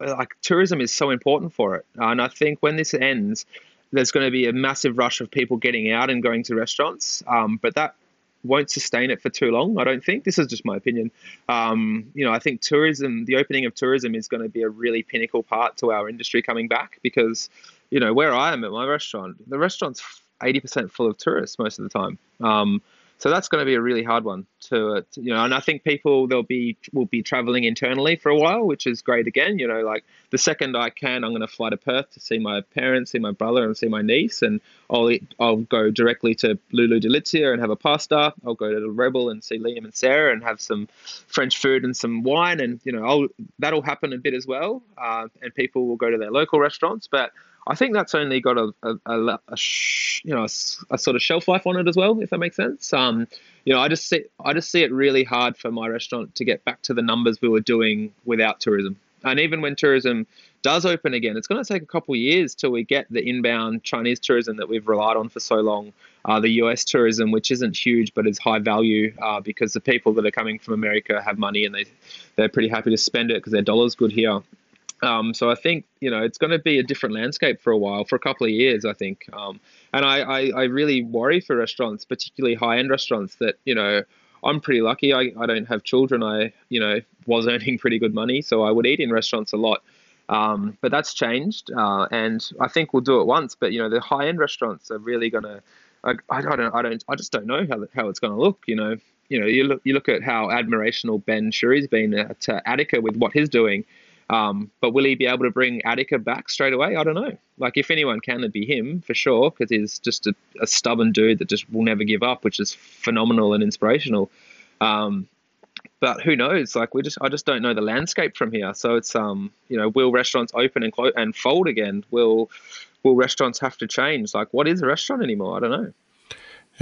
like tourism is so important for it, and I think when this ends, there's going to be a massive rush of people getting out and going to restaurants. Um, but that won't sustain it for too long. I don't think. This is just my opinion. Um, you know, I think tourism, the opening of tourism, is going to be a really pinnacle part to our industry coming back because, you know, where I am at my restaurant, the restaurant's eighty percent full of tourists most of the time. Um, so that's going to be a really hard one to, to, you know. And I think people they'll be will be traveling internally for a while, which is great. Again, you know, like the second I can, I'm going to fly to Perth to see my parents, see my brother, and see my niece, and I'll I'll go directly to Lulu Delizia and have a pasta. I'll go to the Rebel and see Liam and Sarah and have some French food and some wine, and you know, I'll that'll happen a bit as well. Uh, and people will go to their local restaurants, but I think that's only got a, a, a, a sh- you know a, sort of shelf life on it as well, if that makes sense. Um, you know, I just see I just see it really hard for my restaurant to get back to the numbers we were doing without tourism. And even when tourism does open again, it's going to take a couple of years till we get the inbound Chinese tourism that we've relied on for so long. Uh, the US tourism, which isn't huge but is high value uh, because the people that are coming from America have money and they they're pretty happy to spend it because their dollar's good here. Um, so I think you know it's going to be a different landscape for a while, for a couple of years, I think. Um, and I, I, I, really worry for restaurants, particularly high-end restaurants, that you know I'm pretty lucky. I, I don't have children. I you know was [laughs] earning pretty good money, so I would eat in restaurants a lot. Um, but that's changed, uh, and I think we'll do it once. But you know the high-end restaurants are really going to. I, don't I don't I just don't know how how it's going to look. You know you know you look you look at how admirational Ben Shewry's been to Attica with what he's doing um, but will he be able to bring Attica back straight away? I don't know. Like, if anyone can, it'd be him for sure, because he's just a, a, stubborn dude that just will never give up, which is phenomenal and inspirational. Um, but who knows? Like, we just I just don't know the landscape from here. So it's um, you know, will restaurants open and close and fold again? Will will restaurants have to change? Like, what is a restaurant anymore? I don't know.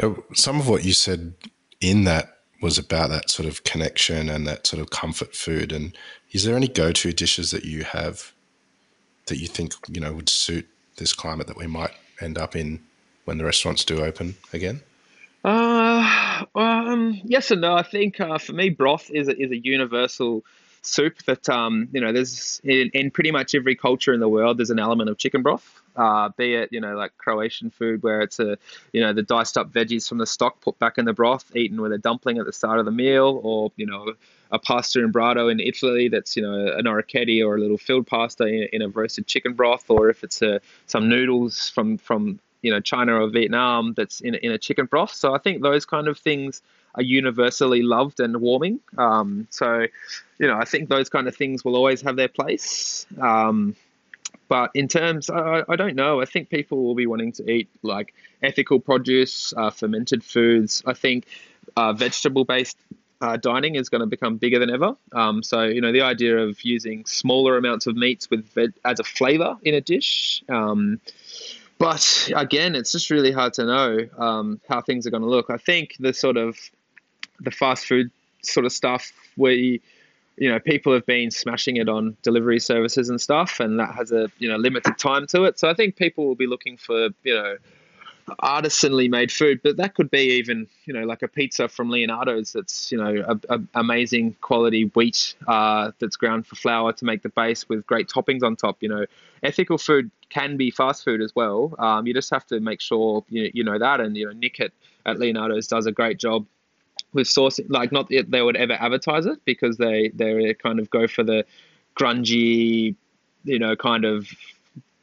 Yeah, some of what you said in that was about that sort of connection and that sort of comfort food. And is there any go-to dishes that you have that you think you know would suit this climate that we might end up in when the restaurants do open again? Uh, um, yes and no. I think uh, for me, broth is a, is a universal soup that um, you know there's in, in pretty much every culture in the world. There's an element of chicken broth uh, be it you know like Croatian food where it's a you know the diced up veggies from the stock put back in the broth, eaten with a dumpling at the start of the meal, or you know a pasta in brodo in Italy that's you know an orecchiette or a little filled pasta in, in a roasted chicken broth, or if it's a, some noodles from from you know China or Vietnam that's in in a chicken broth. So I think those kind of things are universally loved and warming. Um, so, you know, I think those kind of things will always have their place. Um, but in terms, I, I don't know. I think people will be wanting to eat like ethical produce, uh, fermented foods. I think uh, vegetable based uh, dining is going to become bigger than ever. Um, so you know the idea of using smaller amounts of meats with veg- as a flavor in a dish. Um, but again, it's just really hard to know um, how things are going to look. I think the sort of the fast food sort of stuff we you know people have been smashing it on delivery services and stuff and that has a you know limited time to it. So i think people will be looking for you know artisanally made food but that could be even you know like a pizza from leonardo's that's you know a, a amazing quality wheat uh, that's ground for flour to make the base with great toppings on top you know. Ethical food can be fast food as well. Um, you just have to make sure you, you know that and you know nick at, at leonardo's does a great job with sourcing like not that they would ever advertise it because they they kind of go for the grungy you know kind of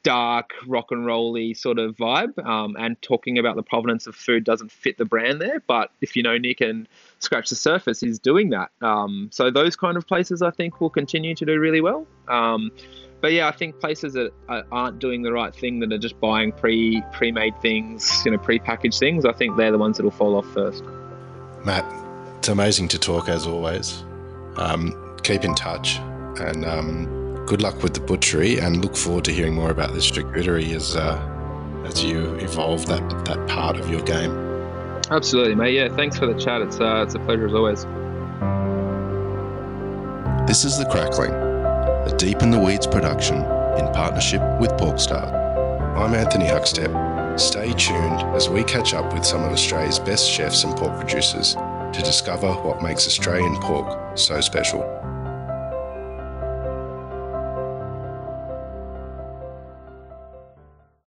dark rock and rolly sort of vibe um, and talking about the provenance of food doesn't fit the brand there but if you know nick and scratch the surface he's doing that. Um, so those kind of places i think will continue to do really well. Um, but yeah i think places that aren't doing the right thing that are just buying pre pre-made things you know pre-packaged things i think they're the ones that will fall off first Matt, it's amazing to talk as always. Um, keep in touch and um, good luck with the butchery and look forward to hearing more about this charcuterie as, uh, as you evolve that, that part of your game. Absolutely, mate. Yeah, thanks for the chat. It's, uh, it's a pleasure as always. This is The Crackling, a Deep in the Weeds production in partnership with Porkstar. I'm Anthony Huckstep Stay tuned as we catch up with some of Australia's best chefs and pork producers to discover what makes Australian pork so special.